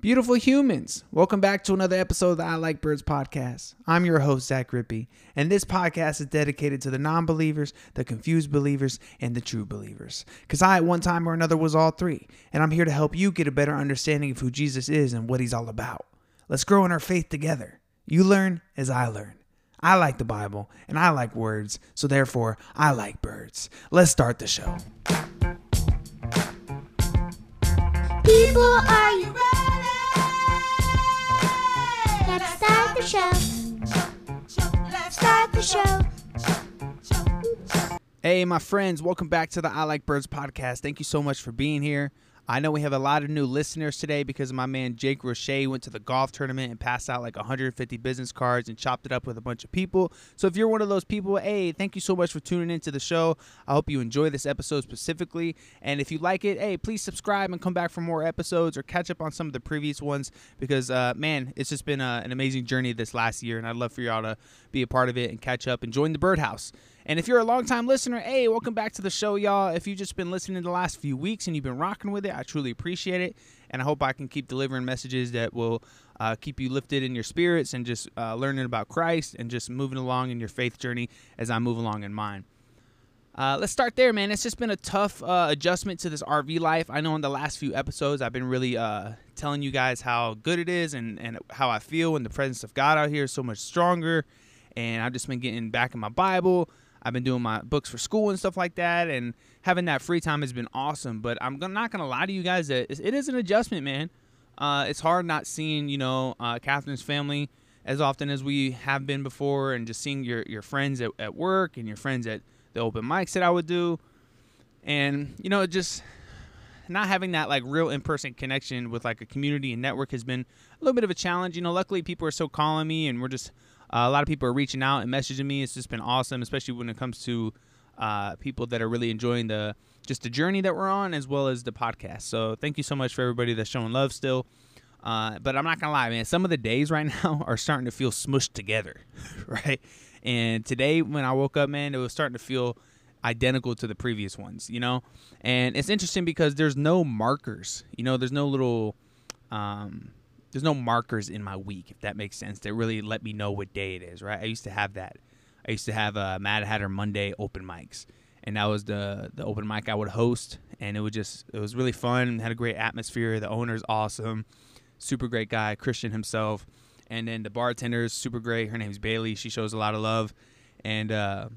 Beautiful humans, welcome back to another episode of the I Like Birds podcast. I'm your host, Zach Rippey, and this podcast is dedicated to the non believers, the confused believers, and the true believers. Because I, at one time or another, was all three, and I'm here to help you get a better understanding of who Jesus is and what he's all about. Let's grow in our faith together. You learn as I learn. I like the Bible, and I like words, so therefore, I like birds. Let's start the show. People, are you ready? The show. Start the show. Hey, my friends, welcome back to the I Like Birds podcast. Thank you so much for being here. I know we have a lot of new listeners today because my man Jake Roche went to the golf tournament and passed out like 150 business cards and chopped it up with a bunch of people. So if you're one of those people, hey, thank you so much for tuning into the show. I hope you enjoy this episode specifically. And if you like it, hey, please subscribe and come back for more episodes or catch up on some of the previous ones because, uh, man, it's just been uh, an amazing journey this last year. And I'd love for y'all to be a part of it and catch up and join the birdhouse. And if you're a longtime listener, hey, welcome back to the show, y'all. If you've just been listening the last few weeks and you've been rocking with it, I truly appreciate it. And I hope I can keep delivering messages that will uh, keep you lifted in your spirits and just uh, learning about Christ and just moving along in your faith journey as I move along in mine. Uh, let's start there, man. It's just been a tough uh, adjustment to this RV life. I know in the last few episodes, I've been really uh, telling you guys how good it is and, and how I feel when the presence of God out here is so much stronger. And I've just been getting back in my Bible. I've been doing my books for school and stuff like that, and having that free time has been awesome. But I'm not gonna lie to you guys that it is an adjustment, man. Uh, it's hard not seeing, you know, uh, Catherine's family as often as we have been before, and just seeing your your friends at, at work and your friends at the open mics that I would do, and you know, just not having that like real in-person connection with like a community and network has been a little bit of a challenge. You know, luckily people are still calling me, and we're just uh, a lot of people are reaching out and messaging me. It's just been awesome, especially when it comes to uh, people that are really enjoying the just the journey that we're on, as well as the podcast. So thank you so much for everybody that's showing love still. Uh, but I'm not gonna lie, man. Some of the days right now are starting to feel smushed together, right? And today, when I woke up, man, it was starting to feel identical to the previous ones, you know. And it's interesting because there's no markers, you know. There's no little um, there's no markers in my week, if that makes sense, that really let me know what day it is, right? I used to have that. I used to have a uh, Mad Hatter Monday open mics, and that was the the open mic I would host, and it was just it was really fun. Had a great atmosphere. The owner's awesome, super great guy, Christian himself, and then the bartender's super great. Her name's Bailey. She shows a lot of love, and uh,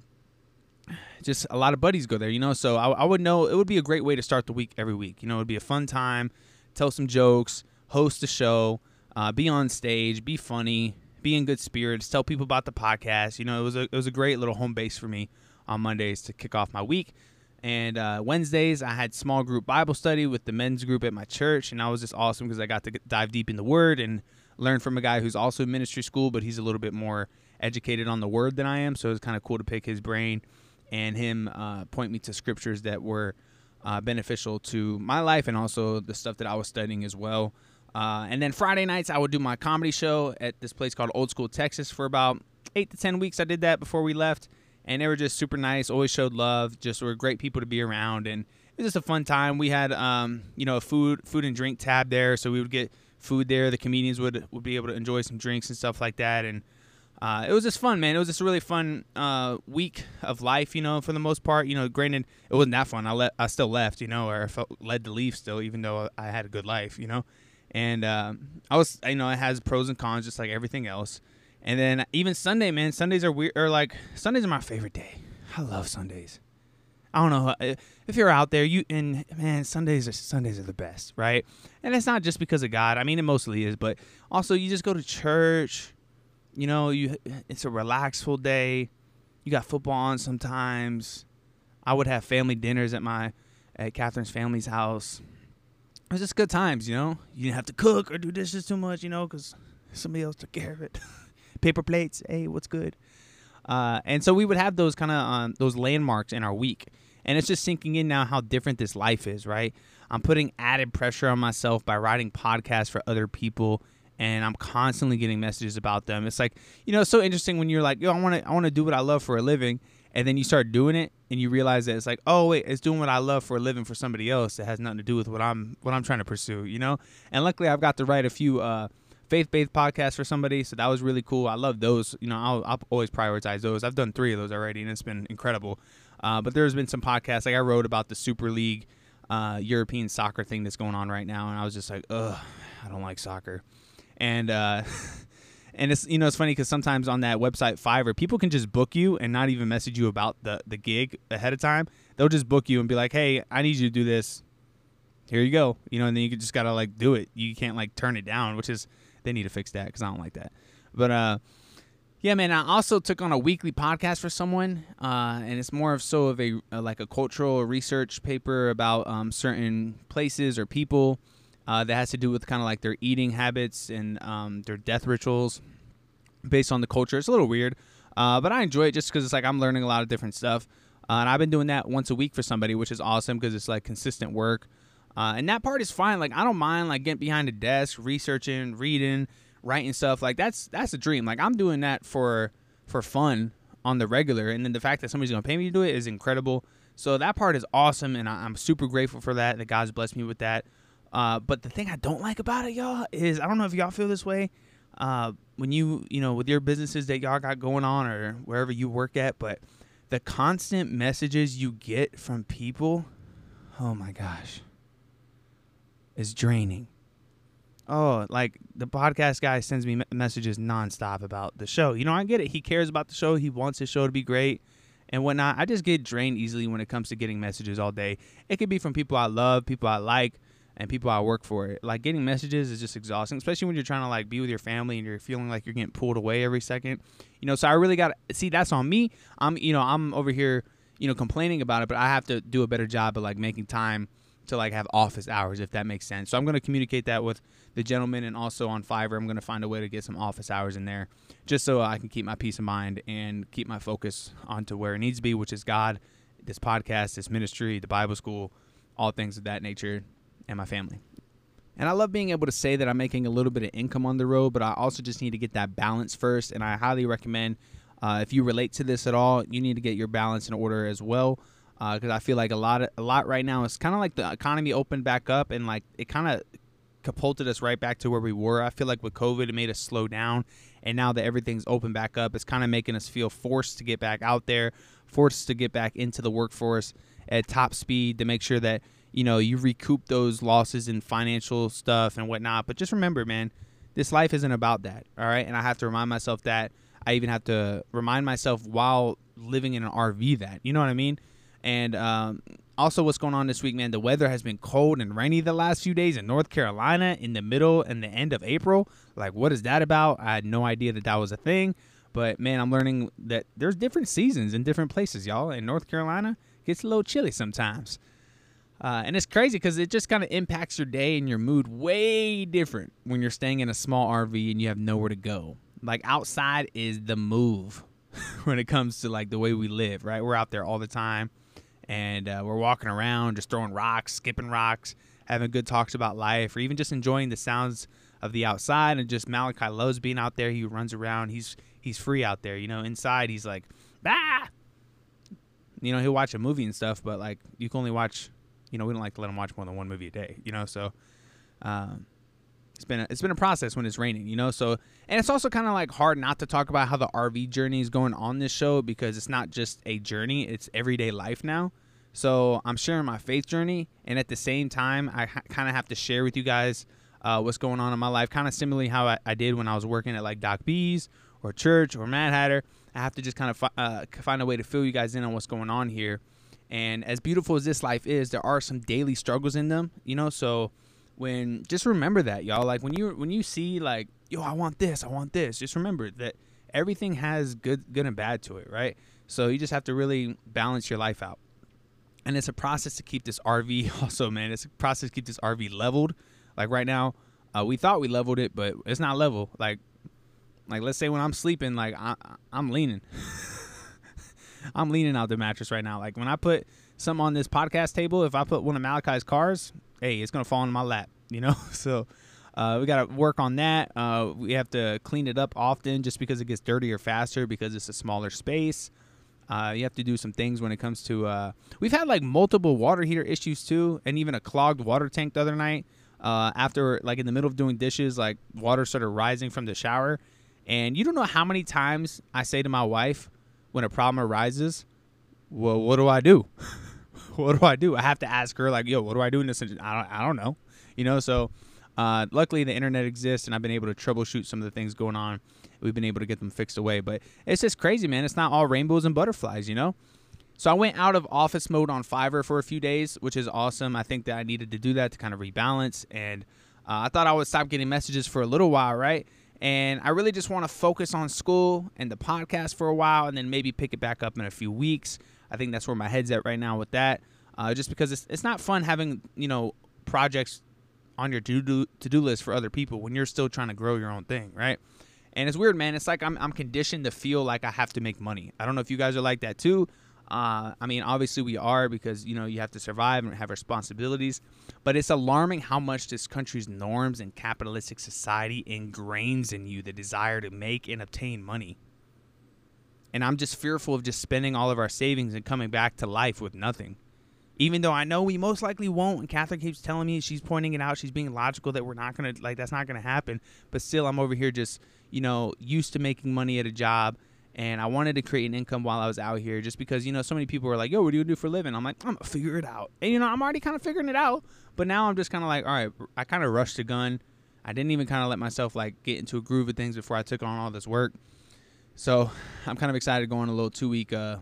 just a lot of buddies go there, you know. So I, I would know it would be a great way to start the week every week. You know, it'd be a fun time, tell some jokes host a show, uh, be on stage, be funny, be in good spirits, tell people about the podcast. You know, it was a it was a great little home base for me on Mondays to kick off my week. And uh, Wednesdays, I had small group Bible study with the men's group at my church, and that was just awesome because I got to dive deep in the Word and learn from a guy who's also in ministry school, but he's a little bit more educated on the Word than I am. So it was kind of cool to pick his brain and him uh, point me to scriptures that were uh, beneficial to my life and also the stuff that I was studying as well. Uh, and then Friday nights, I would do my comedy show at this place called Old School Texas for about eight to 10 weeks. I did that before we left. And they were just super nice, always showed love, just were great people to be around. And it was just a fun time. We had, um, you know, a food, food and drink tab there. So we would get food there. The comedians would, would be able to enjoy some drinks and stuff like that. And uh, it was just fun, man. It was just a really fun uh, week of life, you know, for the most part. You know, granted, it wasn't that fun. I, le- I still left, you know, or I felt led to leave still, even though I had a good life, you know and uh, I was, you know, it has pros and cons just like everything else. And then even Sunday, man, Sundays are weird. Or like Sundays are my favorite day. I love Sundays. I don't know if you're out there, you and man, Sundays are Sundays are the best, right? And it's not just because of God. I mean, it mostly is, but also you just go to church. You know, you it's a relaxful day. You got football on sometimes. I would have family dinners at my at Catherine's family's house was just good times, you know. You didn't have to cook or do dishes too much, you know, because somebody else took care of it. Paper plates, hey, what's good? Uh, and so we would have those kind of um, those landmarks in our week, and it's just sinking in now how different this life is, right? I'm putting added pressure on myself by writing podcasts for other people, and I'm constantly getting messages about them. It's like you know, it's so interesting when you're like, yo, I want to I want to do what I love for a living, and then you start doing it and you realize that it's like oh wait it's doing what i love for a living for somebody else that has nothing to do with what i'm what i'm trying to pursue you know? And luckily i've got to write a few uh faith-based podcasts for somebody so that was really cool. I love those you know i'll, I'll always prioritize those. I've done three of those already and it's been incredible. Uh, but there's been some podcasts like i wrote about the super league uh, european soccer thing that's going on right now and i was just like ugh i don't like soccer. And uh and it's you know it's funny because sometimes on that website Fiverr, people can just book you and not even message you about the the gig ahead of time. They'll just book you and be like, "Hey, I need you to do this. Here you go." You know, and then you just gotta like do it. You can't like turn it down, which is they need to fix that because I don't like that. But uh, yeah, man. I also took on a weekly podcast for someone, uh, and it's more of so of a, uh, like a cultural research paper about um, certain places or people uh, that has to do with kind of like their eating habits and um, their death rituals based on the culture. It's a little weird, uh, but I enjoy it just because it's like I'm learning a lot of different stuff. Uh, and I've been doing that once a week for somebody, which is awesome because it's like consistent work. Uh, and that part is fine. Like I don't mind like getting behind a desk, researching, reading, writing stuff. Like that's that's a dream. Like I'm doing that for for fun on the regular, and then the fact that somebody's gonna pay me to do it is incredible. So that part is awesome, and I, I'm super grateful for that. That God's blessed me with that. Uh, but the thing I don't like about it, y'all, is I don't know if y'all feel this way. Uh, when you, you know, with your businesses that y'all got going on or wherever you work at, but the constant messages you get from people, oh my gosh, is draining. Oh, like the podcast guy sends me messages nonstop about the show. You know, I get it. He cares about the show. He wants his show to be great and whatnot. I just get drained easily when it comes to getting messages all day. It could be from people I love, people I like, and people I work for. it. Like getting messages is just exhausting, especially when you're trying to like be with your family and you're feeling like you're getting pulled away every second. You know, so I really got to see that's on me. I'm, you know, I'm over here, you know, complaining about it, but I have to do a better job of like making time to like have office hours if that makes sense. So I'm going to communicate that with the gentleman and also on Fiverr. I'm going to find a way to get some office hours in there just so I can keep my peace of mind and keep my focus onto where it needs to be, which is God, this podcast, this ministry, the Bible school, all things of that nature and my family. And I love being able to say that I'm making a little bit of income on the road, but I also just need to get that balance first. And I highly recommend uh, if you relate to this at all, you need to get your balance in order as well. Because uh, I feel like a lot, of, a lot right now is kind of like the economy opened back up, and like it kind of catapulted us right back to where we were. I feel like with COVID, it made us slow down, and now that everything's open back up, it's kind of making us feel forced to get back out there, forced to get back into the workforce at top speed to make sure that you know, you recoup those losses in financial stuff and whatnot. But just remember, man, this life isn't about that. All right. And I have to remind myself that. I even have to remind myself while living in an RV that. You know what I mean? And um, also, what's going on this week, man? The weather has been cold and rainy the last few days in North Carolina in the middle and the end of April. Like, what is that about? I had no idea that that was a thing. But man, I'm learning that there's different seasons in different places, y'all. In North Carolina, gets a little chilly sometimes. Uh, and it's crazy because it just kind of impacts your day and your mood way different when you're staying in a small RV and you have nowhere to go. Like outside is the move when it comes to like the way we live, right? We're out there all the time and uh, we're walking around, just throwing rocks, skipping rocks, having good talks about life, or even just enjoying the sounds of the outside. And just Malachi loves being out there. He runs around. He's he's free out there. You know, inside he's like, ah. You know, he'll watch a movie and stuff, but like you can only watch you know we don't like to let them watch more than one movie a day you know so um, it's been a, it's been a process when it's raining you know so and it's also kind of like hard not to talk about how the rv journey is going on this show because it's not just a journey it's everyday life now. So i'm sharing my faith journey and at the same time i ha- kind of have to share with you guys uh, what's going on in my life kind of similarly how I, I, did when i was working at like doc b's or church or mad hatter. I have to just kind of fi- uh, find a way to fill you guys in on what's going on here and as beautiful as this life is, there are some daily struggles in them, you know. So when just remember that, y'all. Like when you when you see like, yo, I want this, I want this. Just remember that everything has good good and bad to it, right? So you just have to really balance your life out. And it's a process to keep this RV also, man. It's a process to keep this RV leveled. Like right now, uh, we thought we leveled it, but it's not level. Like, like let's say when I'm sleeping, like I, I'm leaning. I'm leaning out the mattress right now. Like when I put something on this podcast table, if I put one of Malachi's cars, hey, it's gonna fall in my lap. You know, so uh, we got to work on that. Uh, we have to clean it up often, just because it gets dirtier faster because it's a smaller space. Uh, you have to do some things when it comes to. Uh, we've had like multiple water heater issues too, and even a clogged water tank the other night. Uh, after like in the middle of doing dishes, like water started rising from the shower, and you don't know how many times I say to my wife when a problem arises, "Well, what do I do? what do I do?" I have to ask her like, "Yo, what do I do in this?" I don't, I don't know, you know. So, uh, luckily the internet exists, and I've been able to troubleshoot some of the things going on we've been able to get them fixed away. But it's just crazy, man. It's not all rainbows and butterflies, you know? So I went out of office mode on Fiverr for a few days, which is awesome. I think that I needed to do that to kind of rebalance. And uh, I thought I would stop getting messages for a little while, right? And I really just want to focus on school and the podcast for a while and then maybe pick it back up in a few weeks. I think that's where my head's at right now with that. Uh, just because it's, it's not fun having, you know, projects on your to do to-do list for other people when you're still trying to grow your own thing, right? And it's weird, man. It's like I'm, I'm conditioned to feel like I have to make money. I don't know if you guys are like that too. Uh, I mean, obviously we are because you know you have to survive and have responsibilities. But it's alarming how much this country's norms and capitalistic society ingrains in you the desire to make and obtain money. And I'm just fearful of just spending all of our savings and coming back to life with nothing. Even though I know we most likely won't, and Catherine keeps telling me she's pointing it out, she's being logical that we're not gonna like that's not gonna happen. But still, I'm over here just you know, used to making money at a job and I wanted to create an income while I was out here just because, you know, so many people were like, yo, what do you do for a living? I'm like, I'm going to figure it out. And, you know, I'm already kind of figuring it out. But now I'm just kind of like, all right, I kind of rushed the gun. I didn't even kind of let myself like get into a groove of things before I took on all this work. So I'm kind of excited going a little two week, uh,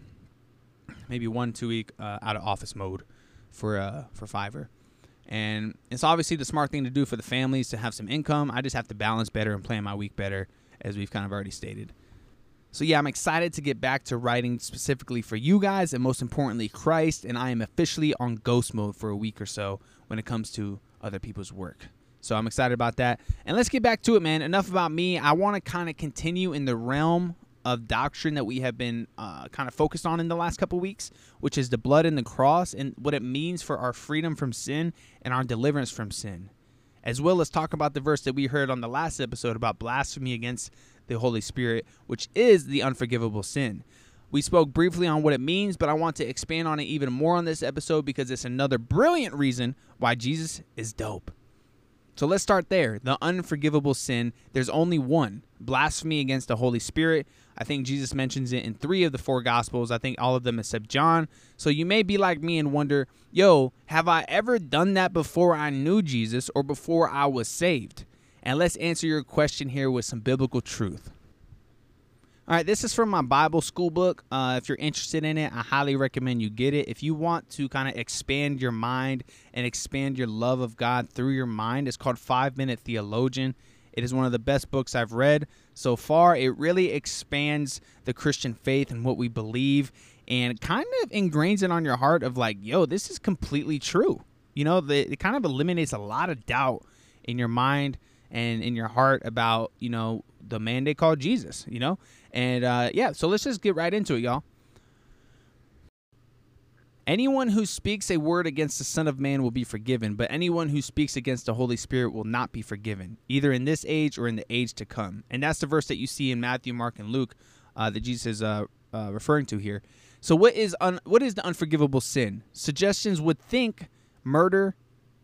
maybe one two week uh, out of office mode for uh, for Fiverr. And it's obviously the smart thing to do for the families to have some income. I just have to balance better and plan my week better as we've kind of already stated. So, yeah, I'm excited to get back to writing specifically for you guys and most importantly, Christ. And I am officially on ghost mode for a week or so when it comes to other people's work. So, I'm excited about that. And let's get back to it, man. Enough about me. I want to kind of continue in the realm of doctrine that we have been uh, kind of focused on in the last couple weeks, which is the blood and the cross and what it means for our freedom from sin and our deliverance from sin as well as talk about the verse that we heard on the last episode about blasphemy against the Holy Spirit, which is the unforgivable sin. We spoke briefly on what it means, but I want to expand on it even more on this episode because it's another brilliant reason why Jesus is dope. So let's start there. The unforgivable sin, there's only one blasphemy against the Holy Spirit. I think Jesus mentions it in three of the four Gospels. I think all of them except John. So you may be like me and wonder, yo, have I ever done that before I knew Jesus or before I was saved? And let's answer your question here with some biblical truth. All right, this is from my Bible school book. Uh, if you're interested in it, I highly recommend you get it. If you want to kind of expand your mind and expand your love of God through your mind, it's called Five Minute Theologian. It is one of the best books I've read so far. It really expands the Christian faith and what we believe and kind of ingrains it on your heart of like, yo, this is completely true. You know, the, it kind of eliminates a lot of doubt in your mind and in your heart about, you know, the man they call Jesus, you know? And uh, yeah, so let's just get right into it, y'all. Anyone who speaks a word against the Son of Man will be forgiven, but anyone who speaks against the Holy Spirit will not be forgiven, either in this age or in the age to come. And that's the verse that you see in Matthew, Mark, and Luke uh, that Jesus is uh, uh, referring to here. So, what is un- what is the unforgivable sin? Suggestions would think murder,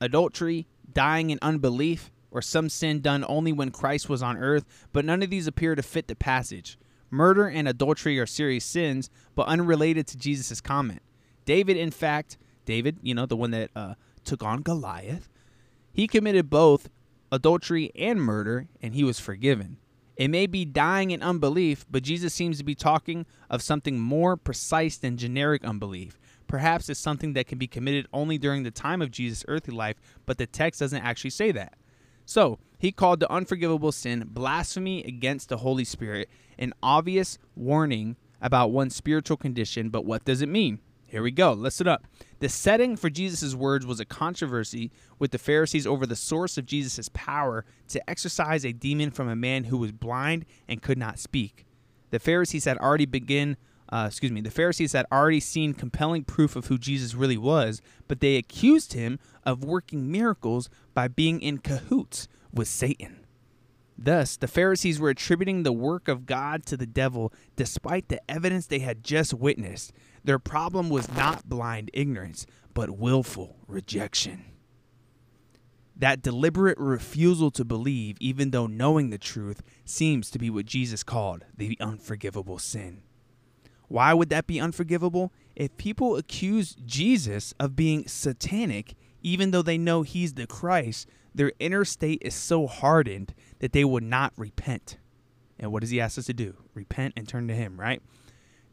adultery, dying in unbelief, or some sin done only when Christ was on earth, but none of these appear to fit the passage. Murder and adultery are serious sins, but unrelated to Jesus' comment. David, in fact, David, you know, the one that uh, took on Goliath, he committed both adultery and murder, and he was forgiven. It may be dying in unbelief, but Jesus seems to be talking of something more precise than generic unbelief. Perhaps it's something that can be committed only during the time of Jesus' earthly life, but the text doesn't actually say that. So, he called the unforgivable sin blasphemy against the Holy Spirit, an obvious warning about one's spiritual condition, but what does it mean? Here we go. Listen up. The setting for Jesus' words was a controversy with the Pharisees over the source of Jesus' power to exorcise a demon from a man who was blind and could not speak. The Pharisees had already begin uh, excuse me, the Pharisees had already seen compelling proof of who Jesus really was, but they accused him of working miracles by being in cahoots with Satan. Thus, the Pharisees were attributing the work of God to the devil despite the evidence they had just witnessed. Their problem was not blind ignorance, but willful rejection. That deliberate refusal to believe, even though knowing the truth, seems to be what Jesus called the unforgivable sin. Why would that be unforgivable? If people accuse Jesus of being satanic, even though they know he's the Christ, their inner state is so hardened that they would not repent. And what does he ask us to do? Repent and turn to him, right?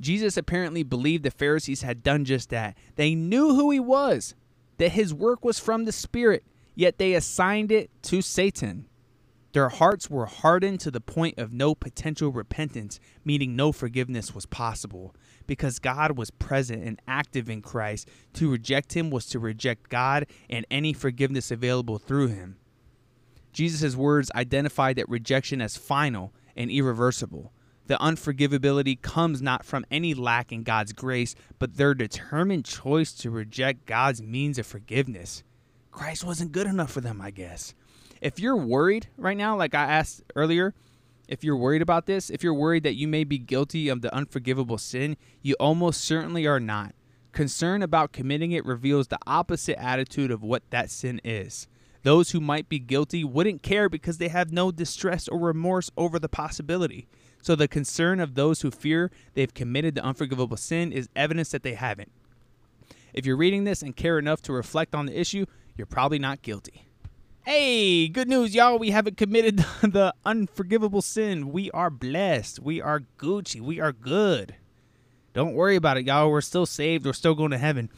Jesus apparently believed the Pharisees had done just that. They knew who he was, that his work was from the Spirit, yet they assigned it to Satan. Their hearts were hardened to the point of no potential repentance, meaning no forgiveness was possible. Because God was present and active in Christ, to reject him was to reject God and any forgiveness available through him. Jesus' words identify that rejection as final and irreversible. The unforgivability comes not from any lack in God's grace, but their determined choice to reject God's means of forgiveness. Christ wasn't good enough for them, I guess. If you're worried right now, like I asked earlier, if you're worried about this, if you're worried that you may be guilty of the unforgivable sin, you almost certainly are not. Concern about committing it reveals the opposite attitude of what that sin is. Those who might be guilty wouldn't care because they have no distress or remorse over the possibility. So the concern of those who fear they've committed the unforgivable sin is evidence that they haven't. If you're reading this and care enough to reflect on the issue, you're probably not guilty. Hey, good news, y'all. We haven't committed the unforgivable sin. We are blessed. We are Gucci. We are good. Don't worry about it, y'all. We're still saved. We're still going to heaven.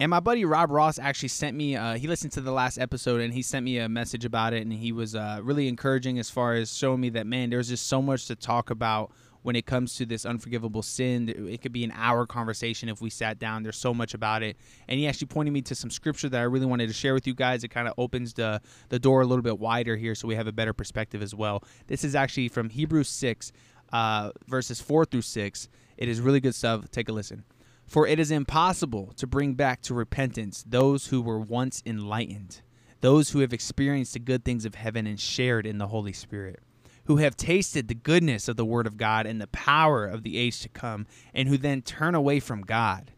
And my buddy Rob Ross actually sent me, uh, he listened to the last episode and he sent me a message about it. And he was uh, really encouraging as far as showing me that, man, there's just so much to talk about when it comes to this unforgivable sin. It could be an hour conversation if we sat down. There's so much about it. And he actually pointed me to some scripture that I really wanted to share with you guys. It kind of opens the, the door a little bit wider here so we have a better perspective as well. This is actually from Hebrews 6, uh, verses 4 through 6. It is really good stuff. Take a listen. For it is impossible to bring back to repentance those who were once enlightened, those who have experienced the good things of heaven and shared in the Holy Spirit who have tasted the goodness of the Word of God and the power of the age to come, and who then turn away from God.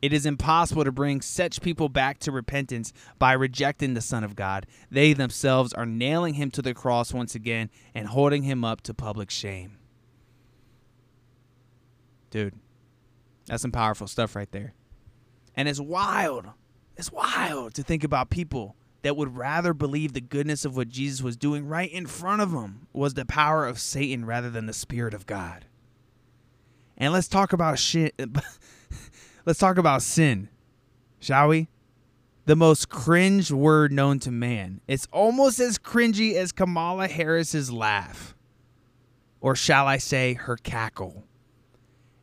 It is impossible to bring such people back to repentance by rejecting the Son of God. They themselves are nailing him to the cross once again and holding him up to public shame. Dude, that's some powerful stuff right there. And it's wild. It's wild to think about people that would rather believe the goodness of what Jesus was doing right in front of them was the power of Satan rather than the Spirit of God. And let's talk about shit. let's talk about sin, shall we? The most cringe word known to man. It's almost as cringy as Kamala Harris's laugh. Or shall I say, her cackle.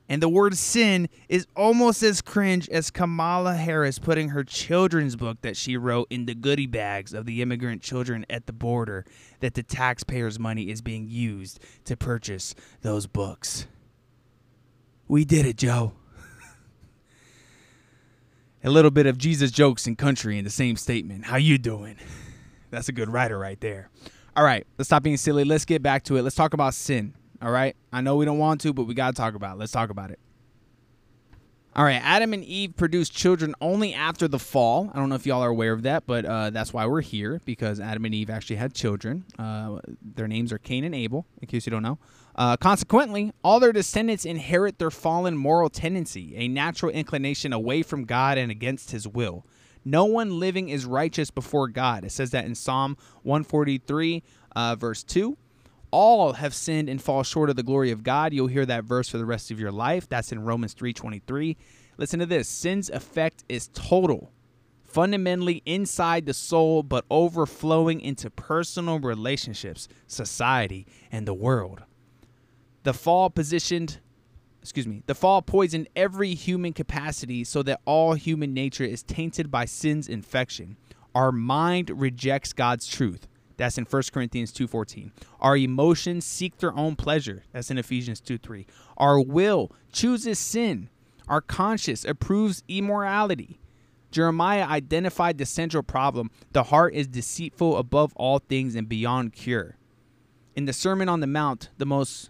And the word sin is almost as cringe as Kamala Harris putting her children's book that she wrote in the goodie bags of the immigrant children at the border that the taxpayers' money is being used to purchase those books. We did it, Joe. a little bit of Jesus jokes and country in the same statement. How you doing? That's a good writer right there. All right, let's stop being silly. Let's get back to it. Let's talk about sin. All right. I know we don't want to, but we got to talk about it. Let's talk about it. All right. Adam and Eve produced children only after the fall. I don't know if y'all are aware of that, but uh, that's why we're here because Adam and Eve actually had children. Uh, their names are Cain and Abel, in case you don't know. Uh, consequently, all their descendants inherit their fallen moral tendency, a natural inclination away from God and against his will. No one living is righteous before God. It says that in Psalm 143, uh, verse 2 all have sinned and fall short of the glory of God. You'll hear that verse for the rest of your life. That's in Romans 3:23. Listen to this. Sin's effect is total. Fundamentally inside the soul but overflowing into personal relationships, society, and the world. The fall positioned excuse me, the fall poisoned every human capacity so that all human nature is tainted by sin's infection. Our mind rejects God's truth. That's in 1 Corinthians 2:14. Our emotions seek their own pleasure. That's in Ephesians 2:3. Our will chooses sin. Our conscience approves immorality. Jeremiah identified the central problem. The heart is deceitful above all things and beyond cure. in the Sermon on the Mount, the most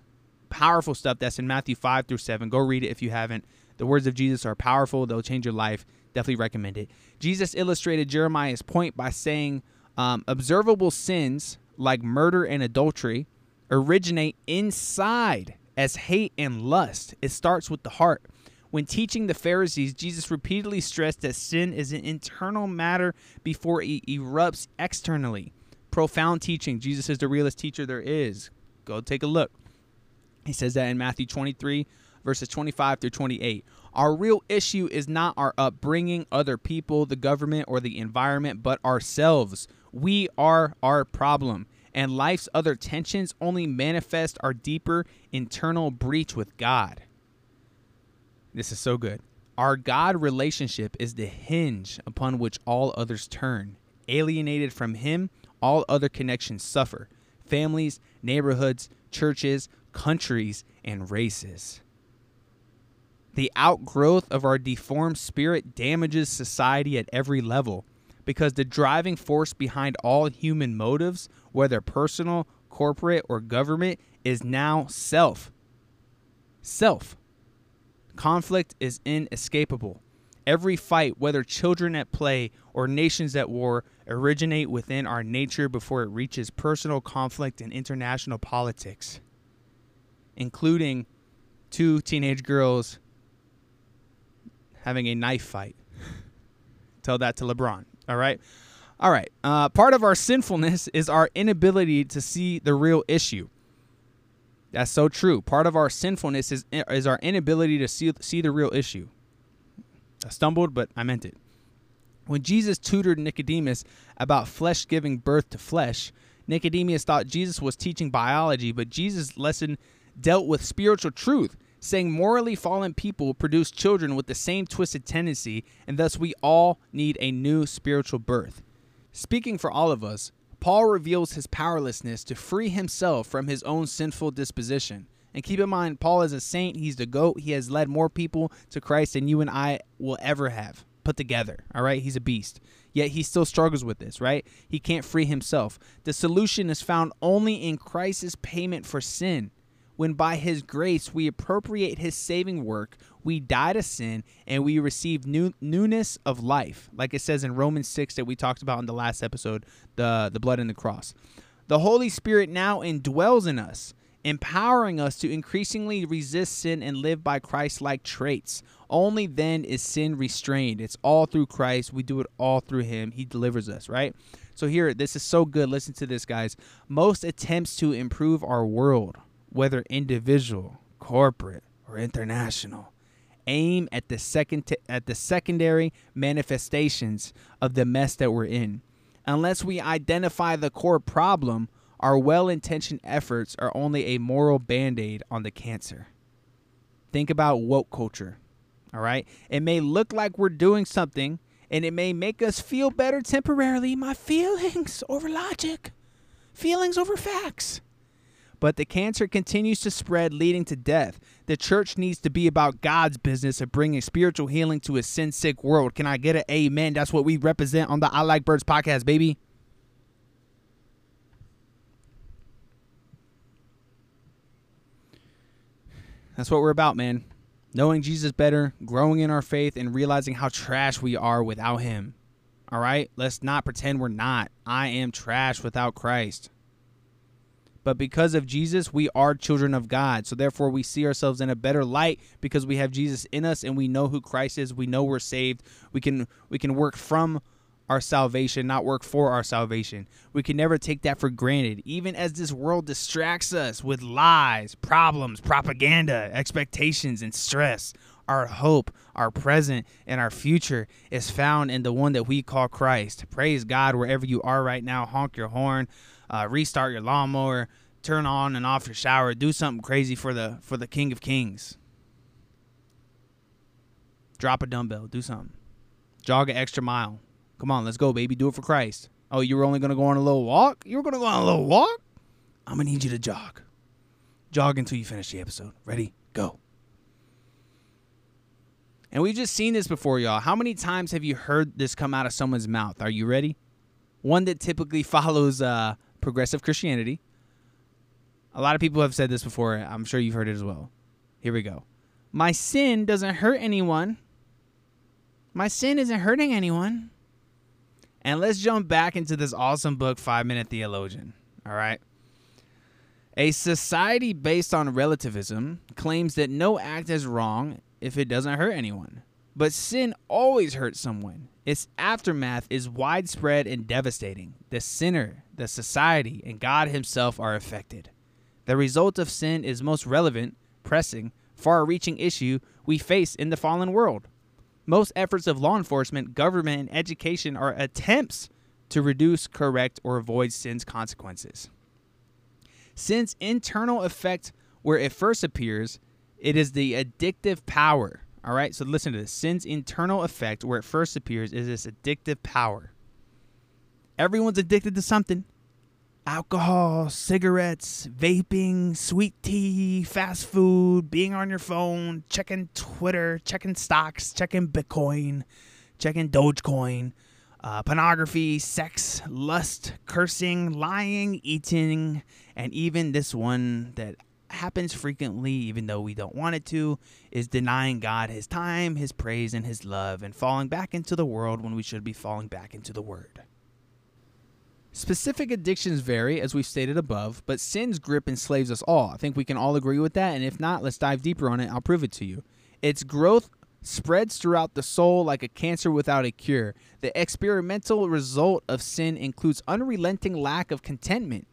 powerful stuff that's in Matthew 5 through 7. Go read it if you haven't. The words of Jesus are powerful, they'll change your life. Definitely recommend it. Jesus illustrated Jeremiah's point by saying um, observable sins like murder and adultery originate inside as hate and lust. It starts with the heart. When teaching the Pharisees, Jesus repeatedly stressed that sin is an internal matter before it erupts externally. Profound teaching. Jesus is the realest teacher there is. Go take a look. He says that in Matthew 23, verses 25 through 28. Our real issue is not our upbringing, other people, the government, or the environment, but ourselves. We are our problem and life's other tensions only manifest our deeper internal breach with God. This is so good. Our God relationship is the hinge upon which all others turn. Alienated from Him, all other connections suffer families, neighborhoods, churches, countries, and races. The outgrowth of our deformed spirit damages society at every level because the driving force behind all human motives, whether personal, corporate, or government, is now self. Self. Conflict is inescapable. Every fight, whether children at play or nations at war, originate within our nature before it reaches personal conflict and international politics, including two teenage girls having a knife fight. Tell that to LeBron. All right. All right. Uh, part of our sinfulness is our inability to see the real issue. That's so true. Part of our sinfulness is, is our inability to see, see the real issue. I stumbled, but I meant it. When Jesus tutored Nicodemus about flesh giving birth to flesh, Nicodemus thought Jesus was teaching biology, but Jesus' lesson dealt with spiritual truth saying morally fallen people produce children with the same twisted tendency, and thus we all need a new spiritual birth. Speaking for all of us, Paul reveals his powerlessness to free himself from his own sinful disposition. And keep in mind, Paul is a saint, he's the GOAT, he has led more people to Christ than you and I will ever have put together. All right, he's a beast. Yet he still struggles with this, right? He can't free himself. The solution is found only in Christ's payment for sin when by his grace we appropriate his saving work, we die to sin and we receive new, newness of life. Like it says in Romans 6 that we talked about in the last episode, the, the blood and the cross. The Holy Spirit now indwells in us, empowering us to increasingly resist sin and live by Christ like traits. Only then is sin restrained. It's all through Christ. We do it all through him. He delivers us, right? So, here, this is so good. Listen to this, guys. Most attempts to improve our world whether individual, corporate, or international, aim at the second t- at the secondary manifestations of the mess that we're in. Unless we identify the core problem, our well-intentioned efforts are only a moral band-aid on the cancer. Think about woke culture. All right? It may look like we're doing something and it may make us feel better temporarily. My feelings over logic, feelings over facts but the cancer continues to spread, leading to death. The church needs to be about God's business of bringing spiritual healing to a sin sick world. Can I get an amen? That's what we represent on the I Like Birds podcast, baby. That's what we're about, man. Knowing Jesus better, growing in our faith, and realizing how trash we are without Him. All right? Let's not pretend we're not. I am trash without Christ. But because of Jesus, we are children of God. So therefore, we see ourselves in a better light because we have Jesus in us and we know who Christ is. We know we're saved. We can we can work from our salvation, not work for our salvation. We can never take that for granted, even as this world distracts us with lies, problems, propaganda, expectations, and stress. Our hope, our present, and our future is found in the one that we call Christ. Praise God wherever you are right now. Honk your horn uh, restart your lawnmower, turn on and off your shower, do something crazy for the for the King of Kings. Drop a dumbbell, do something. Jog an extra mile. Come on, let's go, baby. Do it for Christ. Oh, you were only gonna go on a little walk? You were gonna go on a little walk? I'm gonna need you to jog. Jog until you finish the episode. Ready? Go. And we've just seen this before, y'all. How many times have you heard this come out of someone's mouth? Are you ready? One that typically follows uh, progressive Christianity. A lot of people have said this before. I'm sure you've heard it as well. Here we go. My sin doesn't hurt anyone. My sin isn't hurting anyone. And let's jump back into this awesome book, Five Minute Theologian. All right. A society based on relativism claims that no act is wrong if it doesn't hurt anyone. But sin always hurts someone. Its aftermath is widespread and devastating. The sinner, the society, and God Himself are affected. The result of sin is most relevant, pressing, far reaching issue we face in the fallen world. Most efforts of law enforcement, government, and education are attempts to reduce, correct, or avoid sin's consequences. Sin's internal effect, where it first appears, it is the addictive power. All right, so listen to this. Sin's internal effect, where it first appears, is this addictive power. Everyone's addicted to something alcohol, cigarettes, vaping, sweet tea, fast food, being on your phone, checking Twitter, checking stocks, checking Bitcoin, checking Dogecoin, uh, pornography, sex, lust, cursing, lying, eating, and even this one that happens frequently, even though we don't want it to, is denying God his time, his praise, and his love, and falling back into the world when we should be falling back into the Word. Specific addictions vary, as we've stated above, but sin's grip enslaves us all. I think we can all agree with that, and if not, let's dive deeper on it. I'll prove it to you. Its growth spreads throughout the soul like a cancer without a cure. The experimental result of sin includes unrelenting lack of contentment.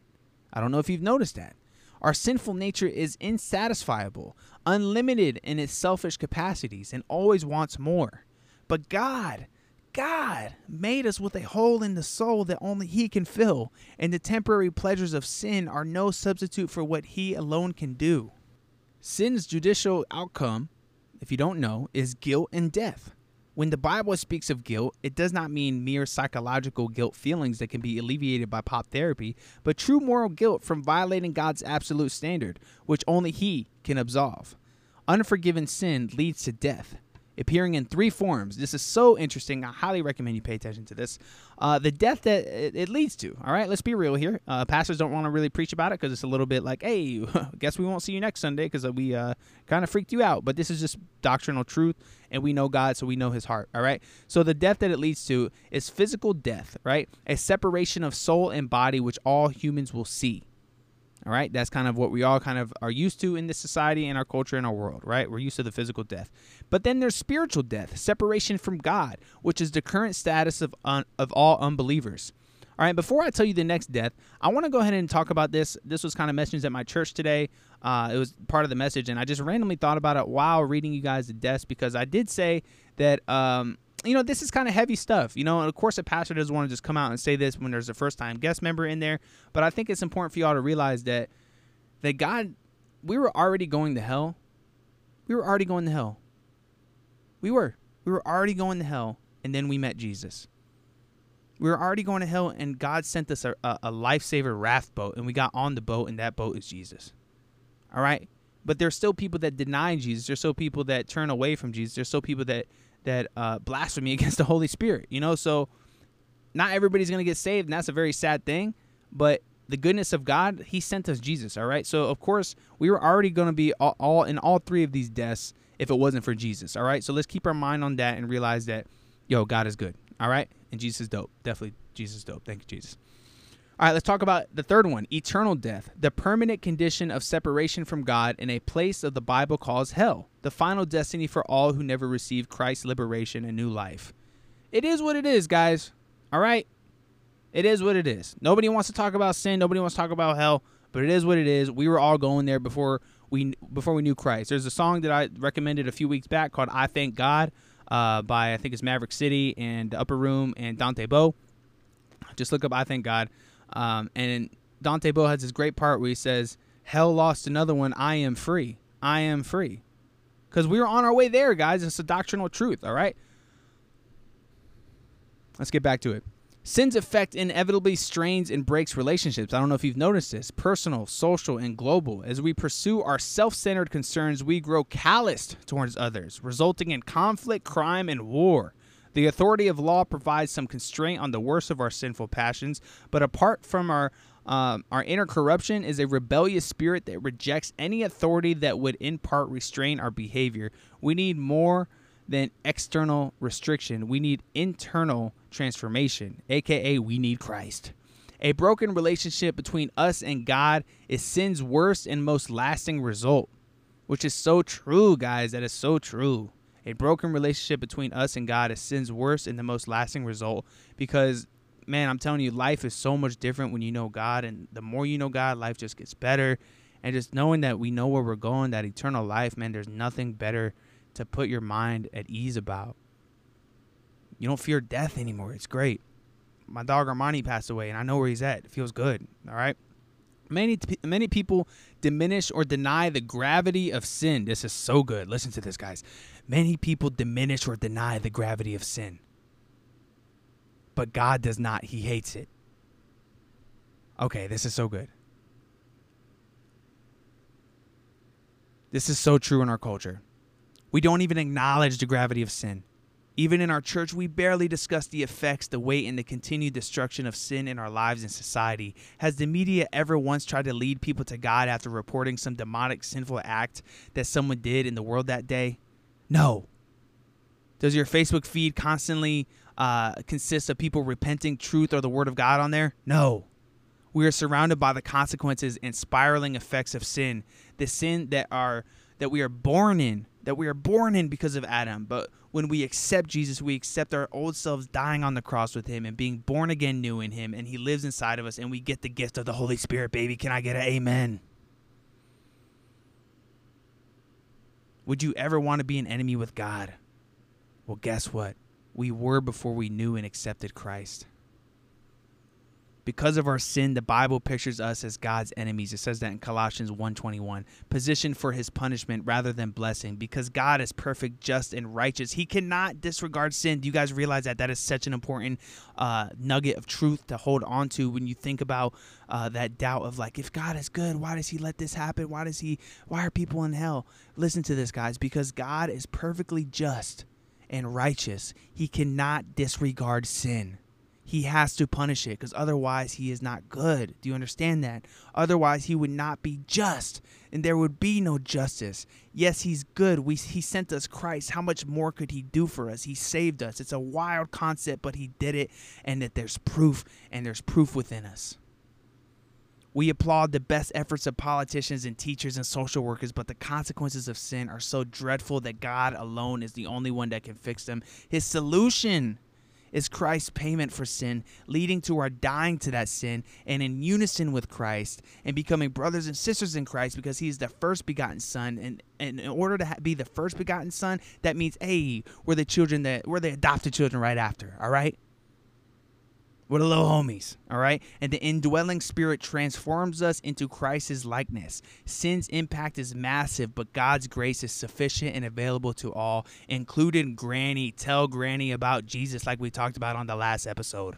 I don't know if you've noticed that. Our sinful nature is insatisfiable, unlimited in its selfish capacities, and always wants more. But God, God made us with a hole in the soul that only He can fill, and the temporary pleasures of sin are no substitute for what He alone can do. Sin's judicial outcome, if you don't know, is guilt and death. When the Bible speaks of guilt, it does not mean mere psychological guilt feelings that can be alleviated by pop therapy, but true moral guilt from violating God's absolute standard, which only He can absolve. Unforgiven sin leads to death appearing in three forms. This is so interesting. I highly recommend you pay attention to this. Uh, the death that it, it, leads to. All right, let's be real here. Uh, pastors don't want to really preach about it because it's a little bit like, hey, guess we won't see you next Sunday because we uh, kind of freaked you out. But this is just doctrinal truth, and we know God, so we know His heart. All right. So the death that it leads to is physical death. Right, a separation of soul and body, which all humans will see. All right, that's kind of what we all kind of are used to in this society and our culture and our world, right? We're used to the physical death. But then there's spiritual death, separation from God, which is the current status of un- of all unbelievers. All right, before I tell you the next death, I want to go ahead and talk about this. This was kind of mentioned at my church today. Uh, it was part of the message, and I just randomly thought about it while reading you guys the deaths because I did say that um, you know, this is kind of heavy stuff, you know, and of course a pastor doesn't want to just come out and say this when there's a first time guest member in there, but I think it's important for y'all to realize that that God we were already going to hell. We were already going to hell. We were. We were already going to hell and then we met Jesus. We were already going to hell and God sent us a, a, a lifesaver raft boat and we got on the boat and that boat is Jesus. All right? But there's still people that deny Jesus. There's still people that turn away from Jesus. There's still people that that uh, blasphemy against the Holy Spirit. You know, so not everybody's gonna get saved, and that's a very sad thing. But the goodness of God, He sent us Jesus. All right, so of course we were already gonna be all, all in all three of these deaths if it wasn't for Jesus. All right, so let's keep our mind on that and realize that, yo, God is good. All right, and Jesus is dope. Definitely Jesus is dope. Thank you, Jesus. All right, let's talk about the third one eternal death, the permanent condition of separation from God in a place of the Bible calls hell, the final destiny for all who never received Christ's liberation and new life. It is what it is, guys. All right? It is what it is. Nobody wants to talk about sin, nobody wants to talk about hell, but it is what it is. We were all going there before we before we knew Christ. There's a song that I recommended a few weeks back called I Thank God uh, by I think it's Maverick City and Upper Room and Dante Bowe. Just look up I Thank God. Um, and Dante Bowe has this great part where he says, Hell lost another one. I am free. I am free. Because we were on our way there, guys. It's a doctrinal truth, all right? Let's get back to it. Sin's effect inevitably strains and breaks relationships. I don't know if you've noticed this personal, social, and global. As we pursue our self centered concerns, we grow calloused towards others, resulting in conflict, crime, and war. The authority of law provides some constraint on the worst of our sinful passions, but apart from our Um, our inner corruption is a rebellious spirit that rejects any authority that would, in part, restrain our behavior. We need more than external restriction. We need internal transformation, aka, we need Christ. A broken relationship between us and God is sin's worst and most lasting result, which is so true, guys. That is so true. A broken relationship between us and God is sin's worst and the most lasting result because, man, I'm telling you, life is so much different when you know God. And the more you know God, life just gets better. And just knowing that we know where we're going, that eternal life, man, there's nothing better to put your mind at ease about. You don't fear death anymore. It's great. My dog Armani passed away, and I know where he's at. It feels good. All right. Many many people diminish or deny the gravity of sin. This is so good. Listen to this, guys. Many people diminish or deny the gravity of sin. But God does not. He hates it. Okay, this is so good. This is so true in our culture. We don't even acknowledge the gravity of sin. Even in our church, we barely discuss the effects, the weight, and the continued destruction of sin in our lives and society. Has the media ever once tried to lead people to God after reporting some demonic, sinful act that someone did in the world that day? No. Does your Facebook feed constantly uh, consist of people repenting truth or the word of God on there? No. We are surrounded by the consequences and spiraling effects of sin, the sin that are that we are born in, that we are born in because of Adam. But when we accept Jesus, we accept our old selves dying on the cross with him and being born again new in him, and he lives inside of us, and we get the gift of the Holy Spirit, baby. Can I get an amen? Would you ever want to be an enemy with God? Well, guess what? We were before we knew and accepted Christ. Because of our sin, the Bible pictures us as God's enemies. It says that in Colossians 1:21, positioned for his punishment rather than blessing. Because God is perfect, just, and righteous, he cannot disregard sin. Do you guys realize that that is such an important uh, nugget of truth to hold on to when you think about uh, that doubt of like, if God is good, why does he let this happen? Why does he why are people in hell? Listen to this, guys, because God is perfectly just and righteous. He cannot disregard sin he has to punish it because otherwise he is not good. Do you understand that? Otherwise he would not be just and there would be no justice. Yes, he's good. We he sent us Christ. How much more could he do for us? He saved us. It's a wild concept, but he did it and that there's proof and there's proof within us. We applaud the best efforts of politicians and teachers and social workers, but the consequences of sin are so dreadful that God alone is the only one that can fix them. His solution is Christ's payment for sin, leading to our dying to that sin and in unison with Christ and becoming brothers and sisters in Christ because He is the first begotten Son. And, and in order to ha- be the first begotten Son, that means, hey, we're the children that we're the adopted children right after. All right. We're the little homies, all right? And the indwelling spirit transforms us into Christ's likeness. Sin's impact is massive, but God's grace is sufficient and available to all, including Granny. Tell Granny about Jesus, like we talked about on the last episode.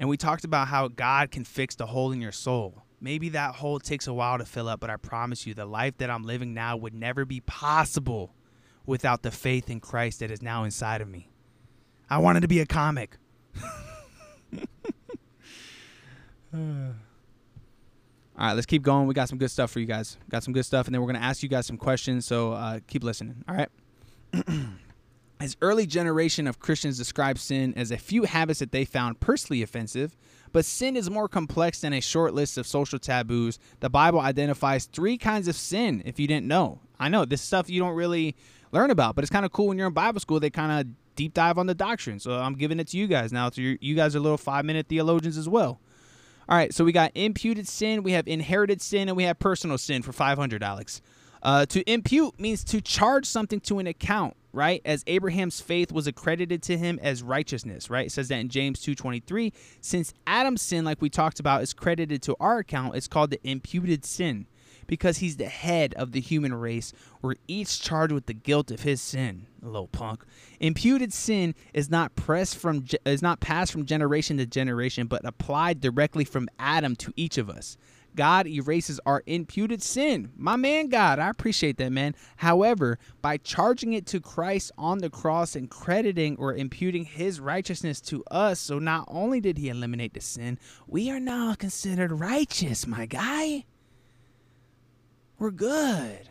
And we talked about how God can fix the hole in your soul. Maybe that hole takes a while to fill up, but I promise you, the life that I'm living now would never be possible without the faith in Christ that is now inside of me. I wanted to be a comic. All right, let's keep going. We got some good stuff for you guys. Got some good stuff, and then we're going to ask you guys some questions. So uh, keep listening. All right. as early generation of Christians describe sin as a few habits that they found personally offensive, but sin is more complex than a short list of social taboos. The Bible identifies three kinds of sin. If you didn't know, I know this stuff you don't really learn about. But it's kind of cool when you're in Bible school, they kind of deep dive on the doctrine. So I'm giving it to you guys now. So you guys are little five minute theologians as well. All right, so we got imputed sin, we have inherited sin, and we have personal sin for 500, Alex. Uh, to impute means to charge something to an account, right? As Abraham's faith was accredited to him as righteousness, right? It says that in James 2:23. Since Adam's sin, like we talked about, is credited to our account, it's called the imputed sin because he's the head of the human race. We're each charged with the guilt of his sin, little punk. Imputed sin is not pressed from is not passed from generation to generation, but applied directly from Adam to each of us. God erases our imputed sin. My man, God, I appreciate that, man. However, by charging it to Christ on the cross and crediting or imputing his righteousness to us, so not only did he eliminate the sin, we are now considered righteous, my guy. We're good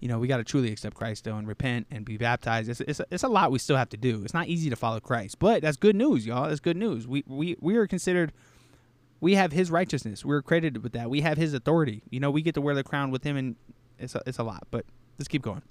you know, we got to truly accept Christ though and repent and be baptized. It's, it's, it's a lot we still have to do. It's not easy to follow Christ, but that's good news, y'all. That's good news. We we we are considered. We have His righteousness. We're credited with that. We have His authority. You know, we get to wear the crown with Him, and it's a, it's a lot. But let's keep going.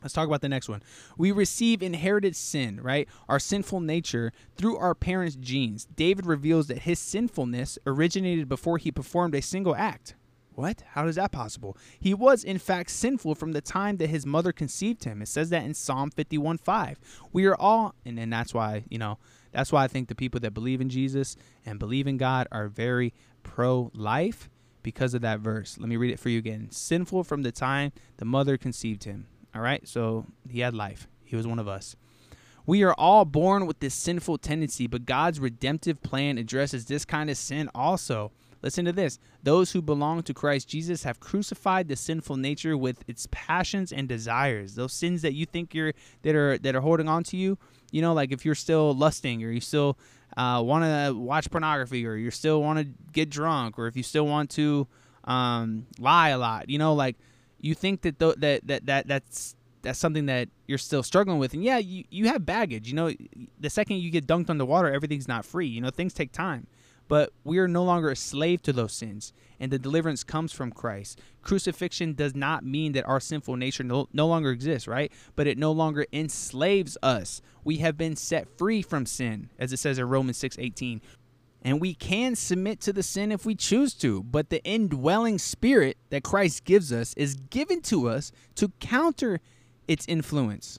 Let's talk about the next one. We receive inherited sin, right? Our sinful nature through our parents' genes. David reveals that his sinfulness originated before he performed a single act. What? How is that possible? He was, in fact, sinful from the time that his mother conceived him. It says that in Psalm 51 5. We are all, and then that's why, you know, that's why I think the people that believe in Jesus and believe in God are very pro life because of that verse. Let me read it for you again. Sinful from the time the mother conceived him. All right? So he had life, he was one of us. We are all born with this sinful tendency, but God's redemptive plan addresses this kind of sin also. Listen to this. Those who belong to Christ Jesus have crucified the sinful nature with its passions and desires. Those sins that you think you're that are that are holding on to you, you know, like if you're still lusting or you still uh, want to watch pornography or you still want to get drunk or if you still want to um, lie a lot, you know, like you think that th- that that that that's that's something that you're still struggling with and yeah you, you have baggage you know the second you get dunked on the water everything's not free you know things take time but we are no longer a slave to those sins, and the deliverance comes from Christ. Crucifixion does not mean that our sinful nature no, no longer exists, right? But it no longer enslaves us. We have been set free from sin, as it says in Romans 6 18. And we can submit to the sin if we choose to, but the indwelling spirit that Christ gives us is given to us to counter its influence.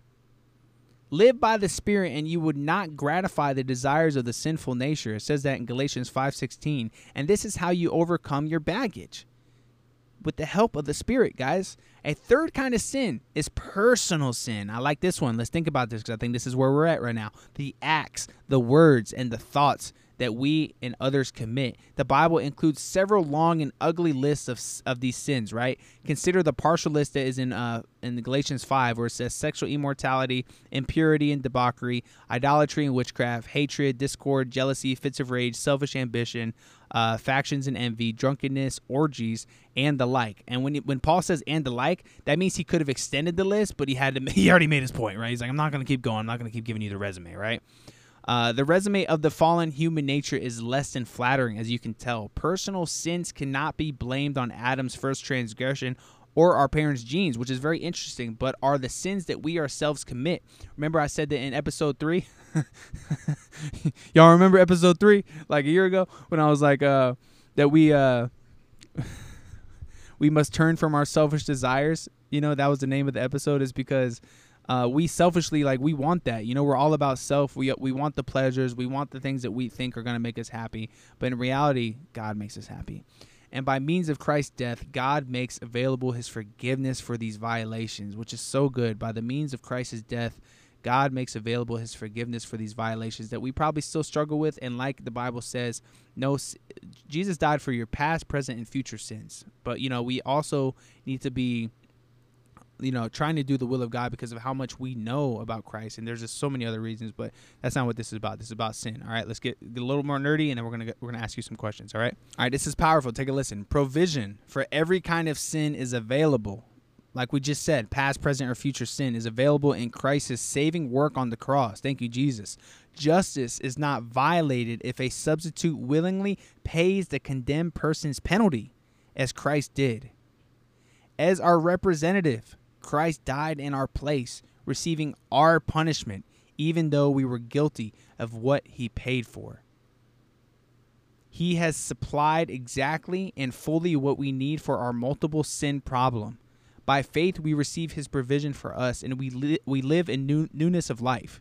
Live by the Spirit, and you would not gratify the desires of the sinful nature. It says that in Galatians 5:16. And this is how you overcome your baggage. With the help of the Spirit, guys. A third kind of sin is personal sin. I like this one. Let's think about this because I think this is where we're at right now. The acts, the words, and the thoughts that we and others commit. The Bible includes several long and ugly lists of, of these sins, right? Consider the partial list that is in uh in Galatians 5 where it says sexual immorality, impurity and debauchery, idolatry and witchcraft, hatred, discord, jealousy, fits of rage, selfish ambition, uh, factions and envy, drunkenness, orgies, and the like. And when when Paul says and the like, that means he could have extended the list, but he had to he already made his point, right? He's like I'm not going to keep going. I'm not going to keep giving you the resume, right? Uh, the resume of the fallen human nature is less than flattering, as you can tell. Personal sins cannot be blamed on Adam's first transgression or our parents' genes, which is very interesting, but are the sins that we ourselves commit. Remember, I said that in episode three? Y'all remember episode three, like a year ago, when I was like, uh, that we, uh, we must turn from our selfish desires. You know, that was the name of the episode, is because uh, we selfishly like we want that. You know, we're all about self. We we want the pleasures. We want the things that we think are going to make us happy. But in reality, God makes us happy. And by means of Christ's death, God makes available his forgiveness for these violations, which is so good. By the means of Christ's death, God makes available his forgiveness for these violations that we probably still struggle with. And like the Bible says, no, Jesus died for your past, present, and future sins. But, you know, we also need to be you know, trying to do the will of God because of how much we know about Christ. And there's just so many other reasons, but that's not what this is about. This is about sin. All right, let's get, a little more nerdy, and then we're gonna get, we're gonna ask you some questions. All right, all right. This is powerful. Take a listen. Provision for every kind of sin is available. Like we just said, past, present, or future sin is available in Christ's saving work on the cross. Thank you, Jesus. Justice is not violated if a substitute willingly pays the condemned person's penalty, as Christ did. As our representative, Christ died in our place, receiving our punishment, even though we were guilty of what he paid for. He has supplied exactly and fully what we need for our multiple sin problem. By faith, we receive his provision for us, and we, li- we live in new- newness of life.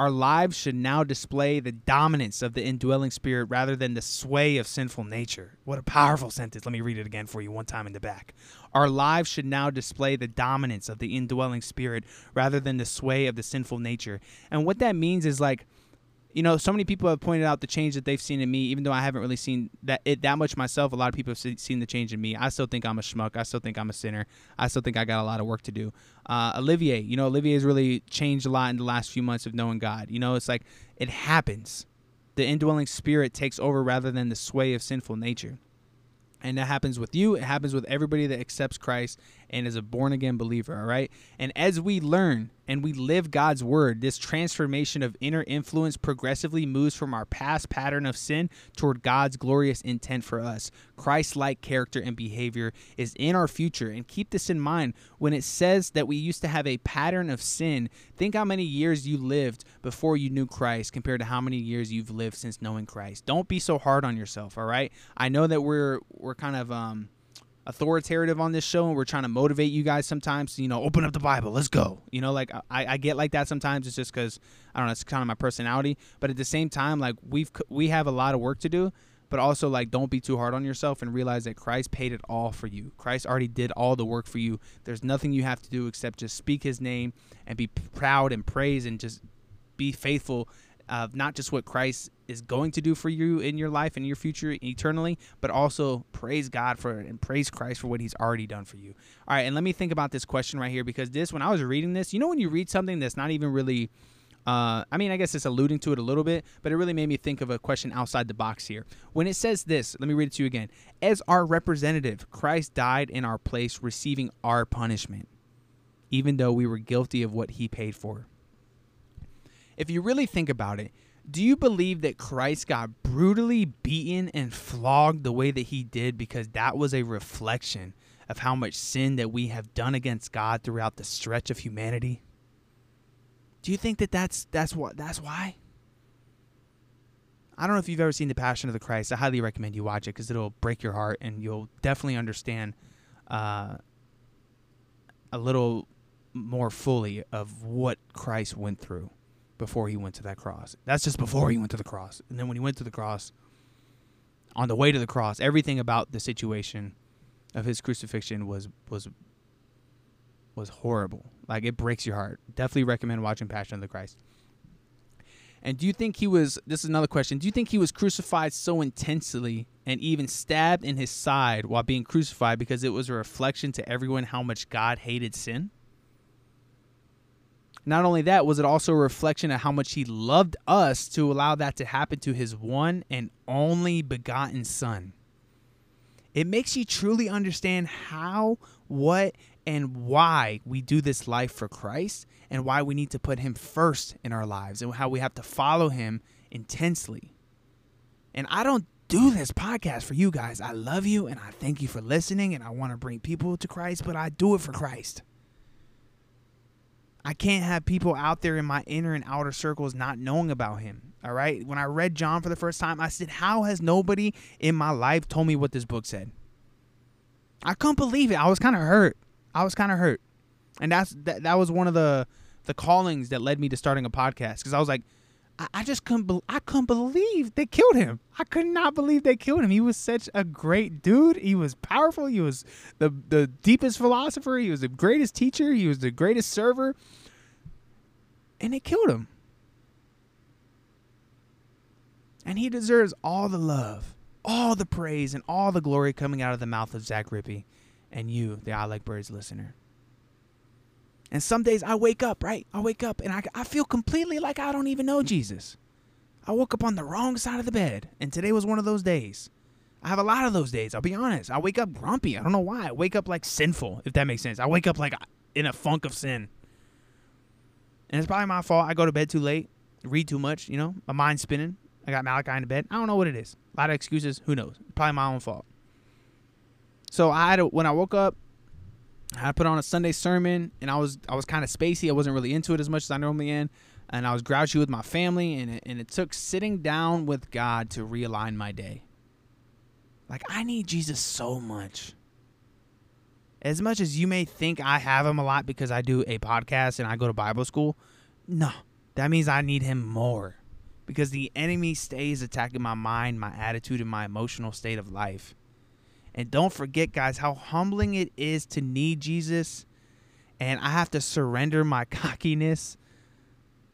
Our lives should now display the dominance of the indwelling spirit rather than the sway of sinful nature. What a powerful sentence. Let me read it again for you one time in the back. Our lives should now display the dominance of the indwelling spirit rather than the sway of the sinful nature. And what that means is like, you know, so many people have pointed out the change that they've seen in me, even though I haven't really seen that it that much myself. A lot of people have seen the change in me. I still think I'm a schmuck. I still think I'm a sinner. I still think I got a lot of work to do. Uh, Olivier, you know, Olivier has really changed a lot in the last few months of knowing God. You know, it's like it happens. The indwelling spirit takes over rather than the sway of sinful nature. And that happens with you. It happens with everybody that accepts Christ and is a born again believer. All right. And as we learn and we live God's word, this transformation of inner influence progressively moves from our past pattern of sin toward God's glorious intent for us. Christ like character and behavior is in our future. And keep this in mind when it says that we used to have a pattern of sin. Think how many years you lived before you knew Christ compared to how many years you've lived since knowing Christ. Don't be so hard on yourself. All right. I know that we're, we're kind of, um, authoritative on this show and we're trying to motivate you guys sometimes you know open up the bible. Let's go. You know like i, I get like that sometimes. It's just because i don't know it's kind of my personality. But at the same time like we've we have a lot of work to do but also like don't be too hard on yourself and realize that christ paid it all for you. Christ already did all the work for you. There's nothing you have to do except just speak his name and be proud and praise and just be faithful of not just what Christ is going to do for you in your life and your future eternally, but also praise God for it and praise Christ for what He's already done for you. All right, and let me think about this question right here because this, when I was reading this, you know, when you read something that's not even really. Uh, I mean, I guess it's alluding to it a little bit, but it really made me think of a question outside the box here. When it says this, let me read it to you again. As our representative, Christ died in our place, receiving our punishment, even though we were guilty of what he paid for if you really think about it, do you believe that Christ got brutally beaten and flogged the way that he did because that was a reflection of how much sin that we have done against God throughout the stretch of humanity? Do you think that that's that's what that's why? I don't know if you've ever seen The Passion of the Christ. I highly recommend you watch it because it'll break your heart and you'll definitely understand uh, a little more fully of what Christ went through before he went to that cross. That's just before he went to the cross. And then when he went to the cross, on the way to the cross, everything about the situation of his crucifixion was was was horrible. Like it breaks your heart. Definitely recommend watching Passion of the Christ. And do you think he was this is another question. Do you think he was crucified so intensely and even stabbed in his side while being crucified because it was a reflection to everyone how much God hated sin? Not only that, was it also a reflection of how much he loved us to allow that to happen to his one and only begotten son. It makes you truly understand how, what, and why we do this life for Christ and why we need to put him first in our lives and how we have to follow him intensely. And I don't do this podcast for you guys. I love you and I thank you for listening and I want to bring people to Christ, but I do it for Christ. I can't have people out there in my inner and outer circles not knowing about him. All right. When I read John for the first time, I said, How has nobody in my life told me what this book said? I couldn't believe it. I was kind of hurt. I was kind of hurt. And that's that, that was one of the the callings that led me to starting a podcast because I was like, I, just couldn't be- I couldn't believe they killed him. I could not believe they killed him. He was such a great dude. He was powerful. He was the the deepest philosopher. He was the greatest teacher. He was the greatest server. And they killed him. And he deserves all the love, all the praise, and all the glory coming out of the mouth of Zach Rippey and you, the I Like Birds listener. And some days I wake up, right? I wake up and I, I feel completely like I don't even know Jesus. I woke up on the wrong side of the bed, and today was one of those days. I have a lot of those days, I'll be honest. I wake up grumpy. I don't know why. I wake up like sinful, if that makes sense. I wake up like in a funk of sin. And it's probably my fault. I go to bed too late, read too much, you know, my mind's spinning. I got Malachi in the bed. I don't know what it is. A lot of excuses. Who knows? Probably my own fault. So I had a, when I woke up, I put on a Sunday sermon, and I was I was kind of spacey. I wasn't really into it as much as I normally am, and I was grouchy with my family, and it, and it took sitting down with God to realign my day. Like I need Jesus so much. As much as you may think I have him a lot because I do a podcast and I go to Bible school, no, that means I need him more because the enemy stays attacking my mind, my attitude, and my emotional state of life. And don't forget, guys, how humbling it is to need Jesus. And I have to surrender my cockiness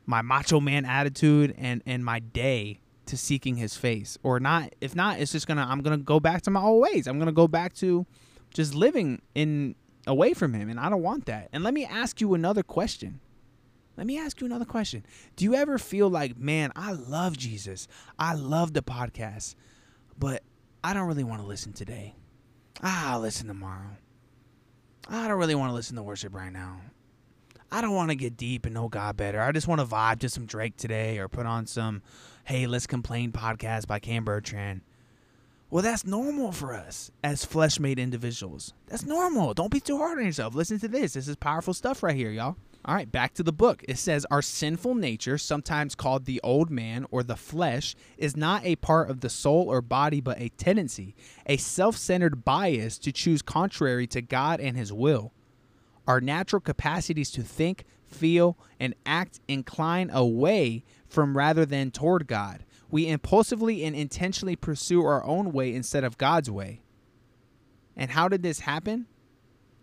my macho man attitude and and my day to seeking his face. Or not if not it's just gonna i'm gonna go back to my old ways. I'm gonna go back to just living in away from him and i don't want that. And let me ask you another question. Let me ask you another question. Do you ever feel like man i love jesus. I love the podcast but i don't really want to listen today ah, i'll listen tomorrow i don't really want to listen to worship right now I don't want to get deep and know God better. I just want to vibe to some Drake today or put on some Hey, Let's Complain podcast by Cam Bertrand. Well, that's normal for us as flesh made individuals. That's normal. Don't be too hard on yourself. Listen to this. This is powerful stuff right here, y'all. All right, back to the book. It says, Our sinful nature, sometimes called the old man or the flesh, is not a part of the soul or body, but a tendency, a self centered bias to choose contrary to God and His will. Our natural capacities to think, feel, and act incline away from rather than toward God. We impulsively and intentionally pursue our own way instead of God's way. And how did this happen?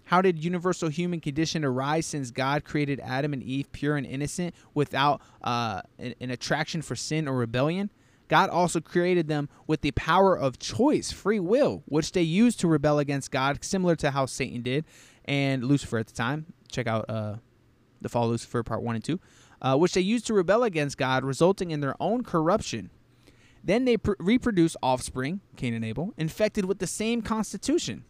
How did universal human condition arise since God created Adam and Eve pure and innocent without uh, an, an attraction for sin or rebellion? God also created them with the power of choice, free will, which they used to rebel against God, similar to how Satan did and Lucifer at the time. Check out uh, the Fall of Lucifer Part 1 and 2, uh, which they used to rebel against God, resulting in their own corruption. Then they pr- reproduce offspring, Cain and Abel, infected with the same constitution.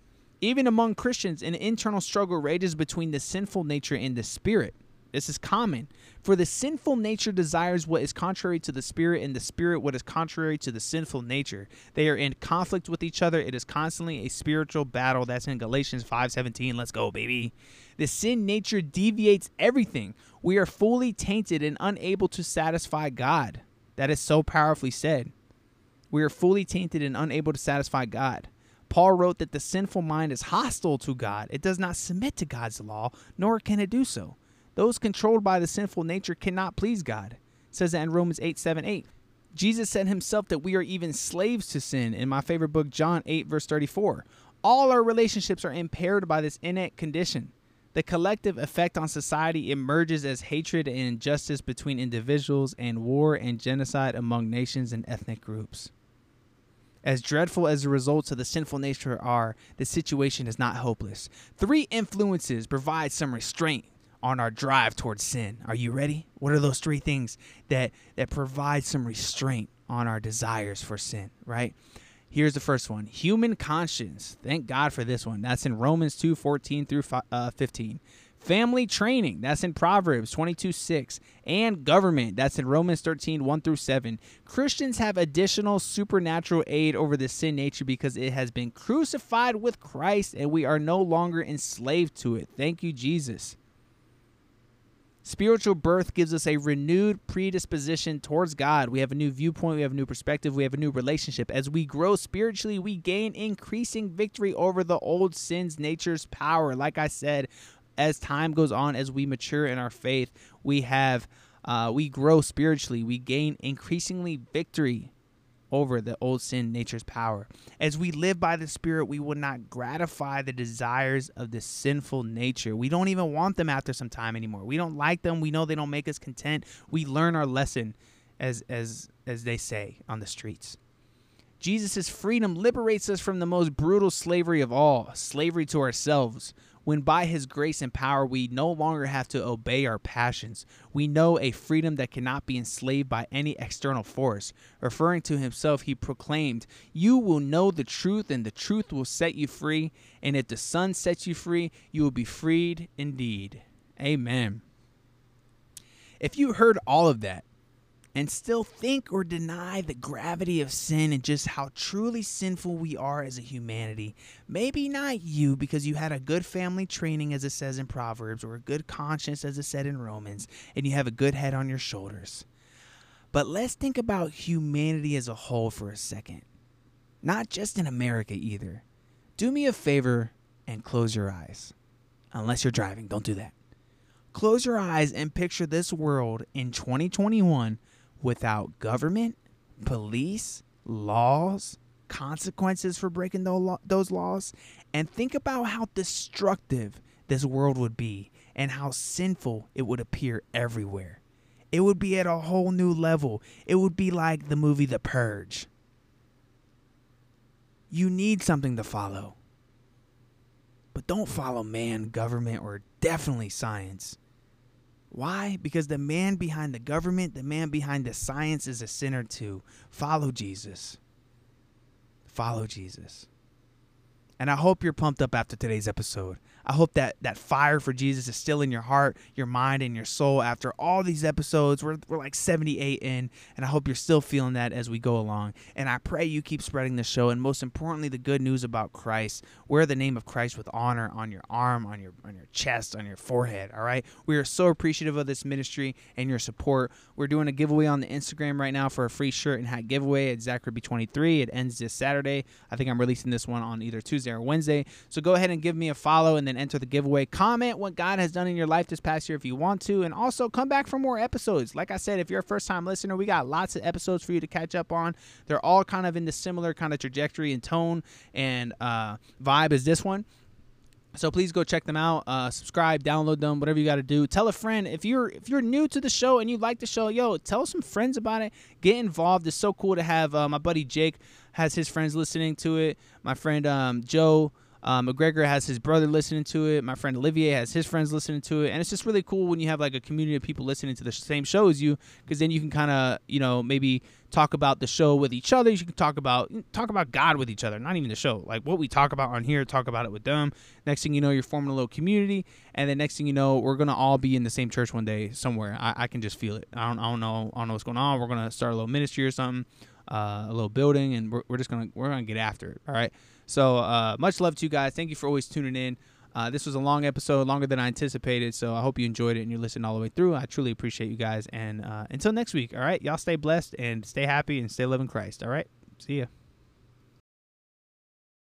Even among Christians, an internal struggle rages between the sinful nature and the spirit. This is common. For the sinful nature desires what is contrary to the spirit, and the spirit what is contrary to the sinful nature. They are in conflict with each other. It is constantly a spiritual battle. That's in Galatians 5:17. Let's go, baby. The sin nature deviates everything. We are fully tainted and unable to satisfy God. That is so powerfully said. We are fully tainted and unable to satisfy God. Paul wrote that the sinful mind is hostile to God. It does not submit to God's law, nor can it do so. Those controlled by the sinful nature cannot please God. Says that in Romans 8 7 8. Jesus said himself that we are even slaves to sin in my favorite book, John 8, verse 34. All our relationships are impaired by this innate condition. The collective effect on society emerges as hatred and injustice between individuals and war and genocide among nations and ethnic groups. As dreadful as the results of the sinful nature are, the situation is not hopeless. Three influences provide some restraint on our drive towards sin. Are you ready? What are those three things that that provide some restraint on our desires for sin, right? Here's the first one. Human conscience. Thank God for this one. That's in Romans 2, 14 through uh, 15. Family training. That's in Proverbs 22, 6. And government. That's in Romans 13, 1 through 7. Christians have additional supernatural aid over the sin nature because it has been crucified with Christ and we are no longer enslaved to it. Thank you, Jesus. Spiritual birth gives us a renewed predisposition towards God. We have a new viewpoint, we have a new perspective, we have a new relationship. As we grow spiritually, we gain increasing victory over the old sin's nature's power. Like I said, as time goes on, as we mature in our faith, we have uh, we grow spiritually, we gain increasingly victory over the old sin nature's power. As we live by the Spirit, we will not gratify the desires of the sinful nature. We don't even want them after some time anymore. We don't like them. We know they don't make us content. We learn our lesson, as as as they say on the streets. Jesus' freedom liberates us from the most brutal slavery of all, slavery to ourselves when by his grace and power we no longer have to obey our passions. We know a freedom that cannot be enslaved by any external force. Referring to himself, he proclaimed, You will know the truth, and the truth will set you free. And if the Son sets you free, you will be freed indeed. Amen. If you heard all of that, and still think or deny the gravity of sin and just how truly sinful we are as a humanity. Maybe not you because you had a good family training, as it says in Proverbs, or a good conscience, as it said in Romans, and you have a good head on your shoulders. But let's think about humanity as a whole for a second. Not just in America either. Do me a favor and close your eyes. Unless you're driving, don't do that. Close your eyes and picture this world in 2021 without government, police, laws, consequences for breaking those laws, and think about how destructive this world would be and how sinful it would appear everywhere. it would be at a whole new level. It would be like the movie The Purge. You need something to follow. But don't follow man, government, or definitely science. Why? Because the man behind the government, the man behind the science is a sinner too. Follow Jesus. Follow Jesus. And I hope you're pumped up after today's episode. I hope that that fire for Jesus is still in your heart, your mind, and your soul after all these episodes. We're, we're like 78 in, and I hope you're still feeling that as we go along. And I pray you keep spreading the show, and most importantly, the good news about Christ. Wear the name of Christ with honor on your arm, on your on your chest, on your forehead. All right. We are so appreciative of this ministry and your support. We're doing a giveaway on the Instagram right now for a free shirt and hat giveaway at Zachary23. It ends this Saturday. I think I'm releasing this one on either Tuesday or Wednesday. So go ahead and give me a follow and then enter the giveaway. Comment what God has done in your life this past year if you want to, and also come back for more episodes. Like I said, if you're a first time listener, we got lots of episodes for you to catch up on. They're all kind of in the similar kind of trajectory and tone and uh, vibe as this one. So please go check them out. Uh, subscribe, download them, whatever you got to do. Tell a friend if you're if you're new to the show and you like the show. Yo, tell some friends about it. Get involved. It's so cool to have uh, my buddy Jake has his friends listening to it. My friend um, Joe um, McGregor has his brother listening to it. My friend Olivier has his friends listening to it, and it's just really cool when you have like a community of people listening to the same show as you, because then you can kind of you know maybe talk about the show with each other. You can talk about talk about God with each other, not even the show. Like what we talk about on here, talk about it with them. Next thing you know, you're forming a little community, and then next thing you know, we're gonna all be in the same church one day somewhere. I, I can just feel it. I don't, I don't know. I don't know what's going on. We're gonna start a little ministry or something, uh, a little building, and we're, we're just gonna we're gonna get after it. All right. So uh, much love to you guys. Thank you for always tuning in. Uh, this was a long episode, longer than I anticipated. So I hope you enjoyed it and you're listening all the way through. I truly appreciate you guys. And uh, until next week, all right, y'all stay blessed and stay happy and stay living Christ. All right, see ya.